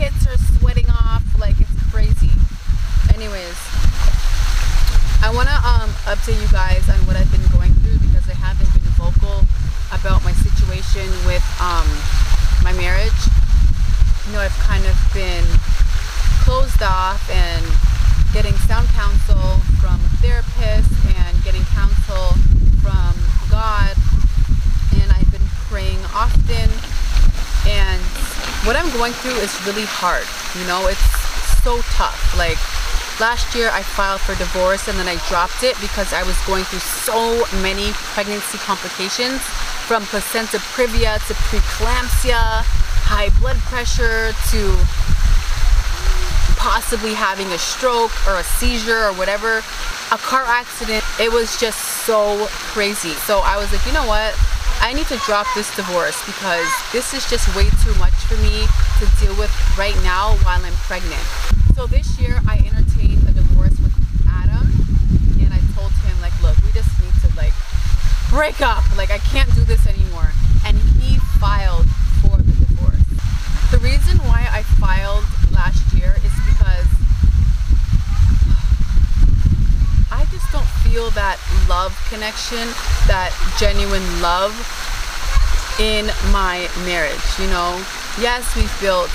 tits are sweating off. Like, it's crazy. Anyways, I want to um, update you guys on what I've been going through because I haven't been vocal about my situation with um, my marriage. You know, I've kind of been closed off and getting sound counsel from a therapist and getting counsel from God. And I've been praying often. And what I'm going through is really hard. You know, it's so tough. Like last year, I filed for divorce and then I dropped it because I was going through so many pregnancy complications from placenta previa to preeclampsia, high blood pressure to possibly having a stroke or a seizure or whatever, a car accident. It was just so crazy. So I was like, you know what? I need to drop this divorce because this is just way too much for me to deal with right now while I'm pregnant. So this year I entertained a divorce with Adam and I told him like, look, we just need to like break up. Like I can't do this anymore. And he filed for the divorce. The reason why I filed last year is because I just don't feel that love connection, that genuine love in my marriage, you know? Yes, we've built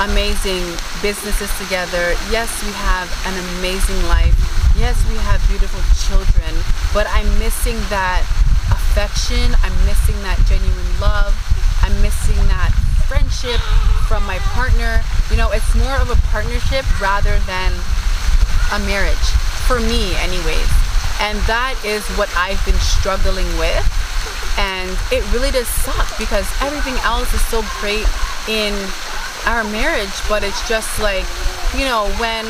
amazing businesses together. Yes, we have an amazing life. Yes, we have beautiful children, but I'm missing that affection. I'm missing that genuine love. I'm missing that friendship from my partner. You know, it's more of a partnership rather than a marriage for me anyways and that is what I've been struggling with and it really does suck because everything else is so great in our marriage but it's just like you know when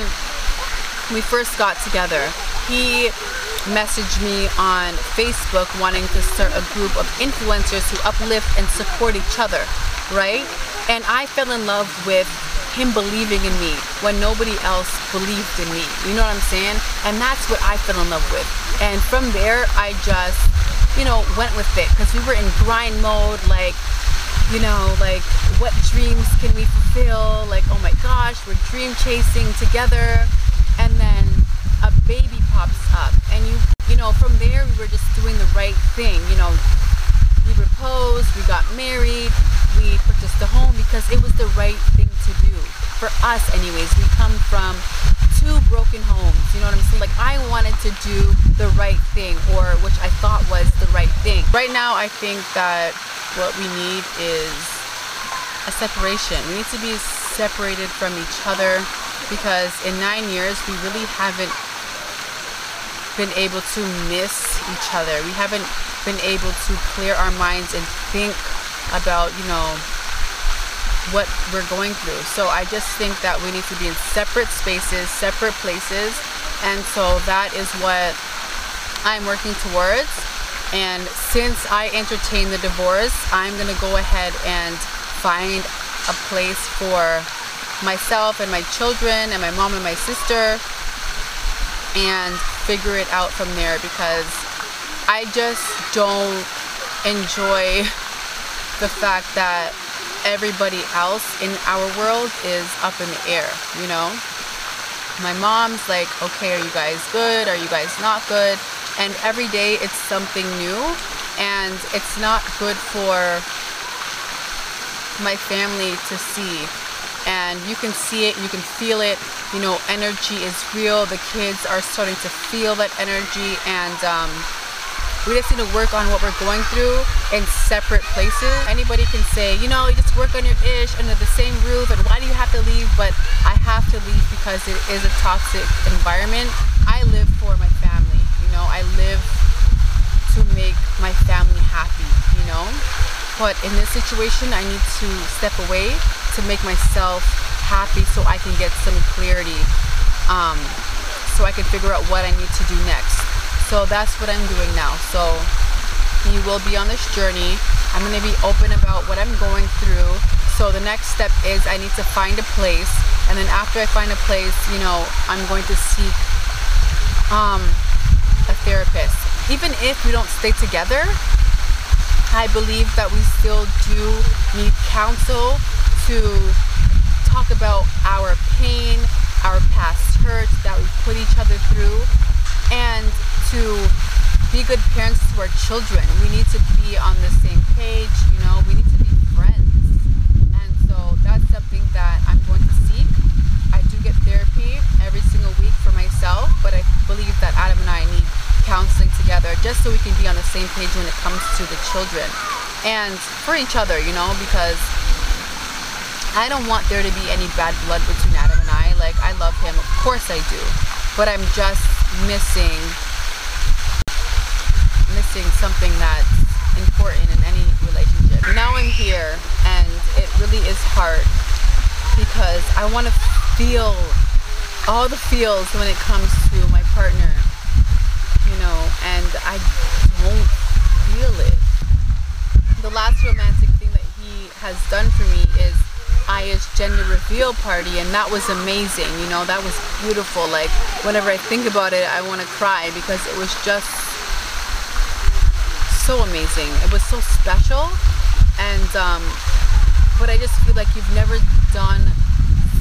we first got together he messaged me on Facebook wanting to start a group of influencers who uplift and support each other right and I fell in love with him believing in me when nobody else believed in me. You know what I'm saying? And that's what I fell in love with. And from there, I just, you know, went with it because we were in grind mode, like, you know, like what dreams can we fulfill? Like, oh my gosh, we're dream chasing together. And then a baby pops up, and you, you know, from there, we were just doing the right thing. You know, we proposed, we got married, we purchased a home because it was the right thing to do. For us, anyways, we come from two broken homes. You know what I'm saying? Like, I wanted to do the right thing, or which I thought was right now, I think that what we need is a separation. We need to be separated from each other because in nine years, we really haven't been able to miss each other. We haven't been able to clear our minds and think about, you know, what we're going through. So I just think that we need to be in separate spaces, separate places. And so that is what I'm working towards. And since I entertain the divorce, I'm going to go ahead and find a place for myself and my children and my mom and my sister and figure it out from there because I just don't enjoy the fact that everybody else in our world is up in the air, you know? My mom's like, okay, are you guys good? Are you guys not good? And every day it's something new, and it's not good for my family to see. And you can see it, you can feel it. You know, energy is real. The kids are starting to feel that energy, and um, we just need to work on what we're going through in separate places. Anybody can say, you know, you just work on your ish under the same roof and why do you have to leave? But I have to leave because it is a toxic environment. I live for my family, you know, I live to make my family happy, you know. But in this situation, I need to step away to make myself happy so I can get some clarity, um, so I can figure out what I need to do next. So that's what I'm doing now. So you will be on this journey. I'm going to be open about what I'm going through. So the next step is I need to find a place. And then after I find a place, you know, I'm going to seek um, a therapist. Even if we don't stay together, I believe that we still do need counsel to talk about our pain, our past hurts that we put each other through, and to be good parents to our children. We need to be on the same page, you know, we need to be friends. And so that's something that I'm going to seek. I do get therapy every single week for myself, but I believe that Adam and I need counseling together just so we can be on the same page when it comes to the children and for each other, you know, because I don't want there to be any bad blood between Adam and I. Like, I love him, of course I do, but I'm just missing missing something that's important in any relationship. Now I'm here and it really is hard because I want to feel all the feels when it comes to my partner, know, and I don't feel it. The last romantic thing that he has done for me is Aya's gender reveal party, and that was amazing. You know, that was beautiful. Like, whenever I think about it, I want to cry because it was just so amazing. It was so special, and um, but I just feel like you've never done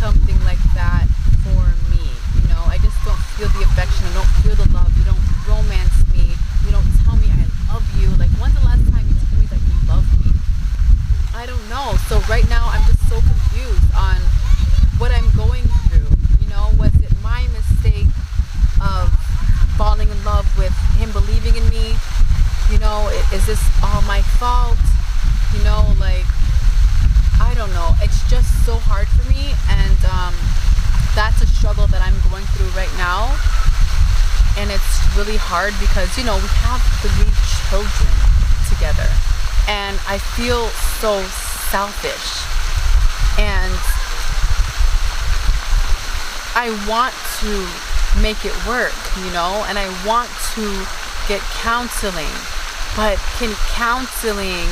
something like that for me. You know, I just don't feel the affection. I don't feel the love. You don't romance me. You don't tell me I love you. Like, when's the last time you told me that you love me? I don't know. So right now, I'm just so confused on what I'm going through. You know, was it my mistake of falling in love with him believing in me? You know, is this all my fault? You know, like, I don't know. It's just so hard for me, and um, that's a struggle that I'm going through right now. And it's really hard because, you know, we have three children together. And I feel so selfish. And I want to make it work, you know, and I want to get counseling. But can counseling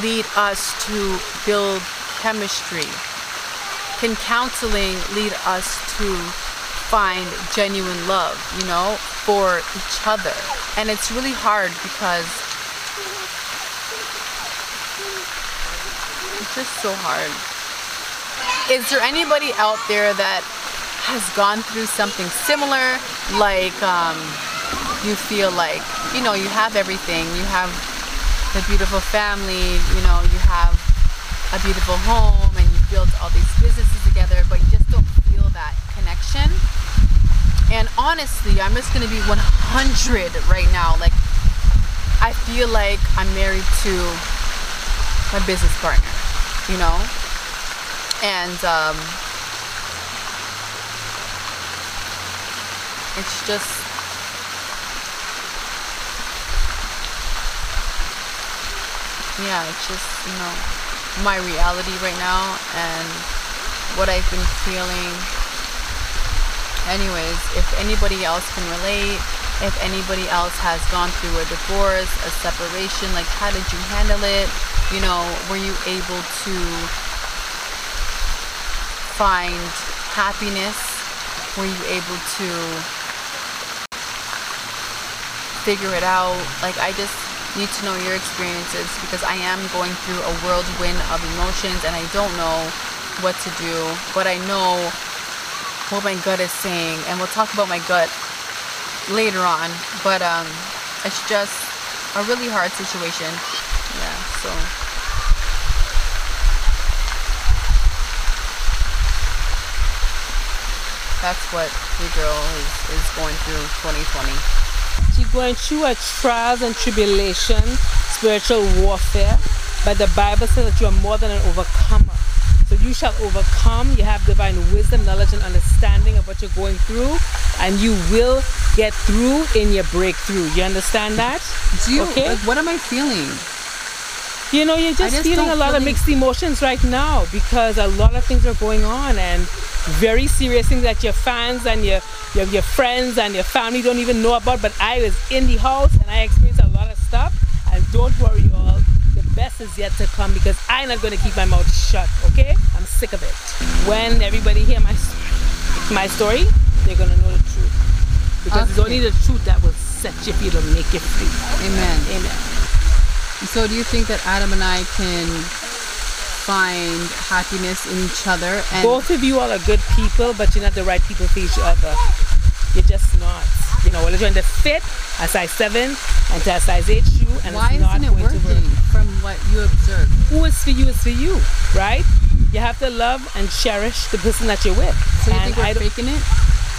lead us to build chemistry? Can counseling lead us to find genuine love, you know, for each other? And it's really hard because it's just so hard. Is there anybody out there that has gone through something similar? Like, um, you feel like, you know, you have everything. You have a beautiful family, you know, you have a beautiful home built all these businesses together, but you just don't feel that connection. And honestly, I'm just gonna be 100 right now. Like, I feel like I'm married to my business partner, you know? And um, it's just yeah, it's just, you know, my reality right now and what I've been feeling. Anyways, if anybody else can relate, if anybody else has gone through a divorce, a separation, like how did you handle it? You know, were you able to find happiness? Were you able to figure it out? Like I just need to know your experiences because I am going through a whirlwind of emotions and I don't know what to do, but I know what my gut is saying, and we'll talk about my gut later on. But um, it's just a really hard situation. Yeah, so. That's what the girl is, is going through 2020. She's going through a trials and tribulation, spiritual warfare, but the Bible says that you are more than an overcomer. So you shall overcome. You have divine wisdom, knowledge, and understanding of what you're going through, and you will get through in your breakthrough. You understand that? Do you, okay? Like, what am I feeling? You know, you're just, just feeling a lot of mixed emotions right now because a lot of things are going on and very serious things that your fans and your, your, your friends and your family don't even know about. But I was in the house and I experienced a lot of stuff. And don't worry, all the best is yet to come because I'm not going to keep my mouth shut. Okay? I'm sick of it. When everybody hear my my story, they're going to know the truth because okay. it's only the truth that will set you free to make you free. Amen. Amen. So, do you think that Adam and I can find happiness in each other? And Both of you all are good people, but you're not the right people for each other. You're just not. You know, we're trying to fit a size 7 and to a size 8 shoe, and Why it's not isn't it going working to work. from what you observe? Who is for you is for you, right? You have to love and cherish the person that you're with. So you and think we're faking it?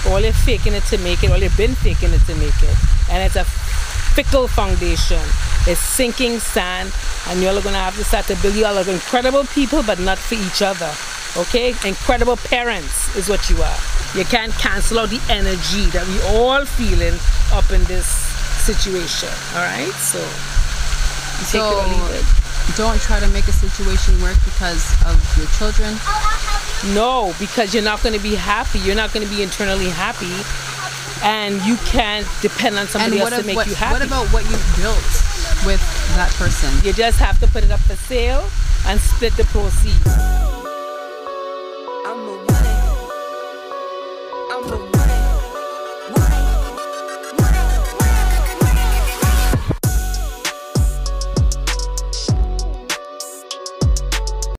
All you're faking it to make it, all you've been faking it to make it. And it's a fickle foundation. It's sinking sand, and you're gonna have to start to build. You all are incredible people, but not for each other. Okay? Incredible parents is what you are. You can't cancel out the energy that we all feeling up in this situation. Alright? So, so don't try to make a situation work because of your children. No, because you're not going to be happy. You're not going to be internally happy, and you can't depend on somebody else to make what, you happy. What about what you built with that person? You just have to put it up for sale and split the proceeds.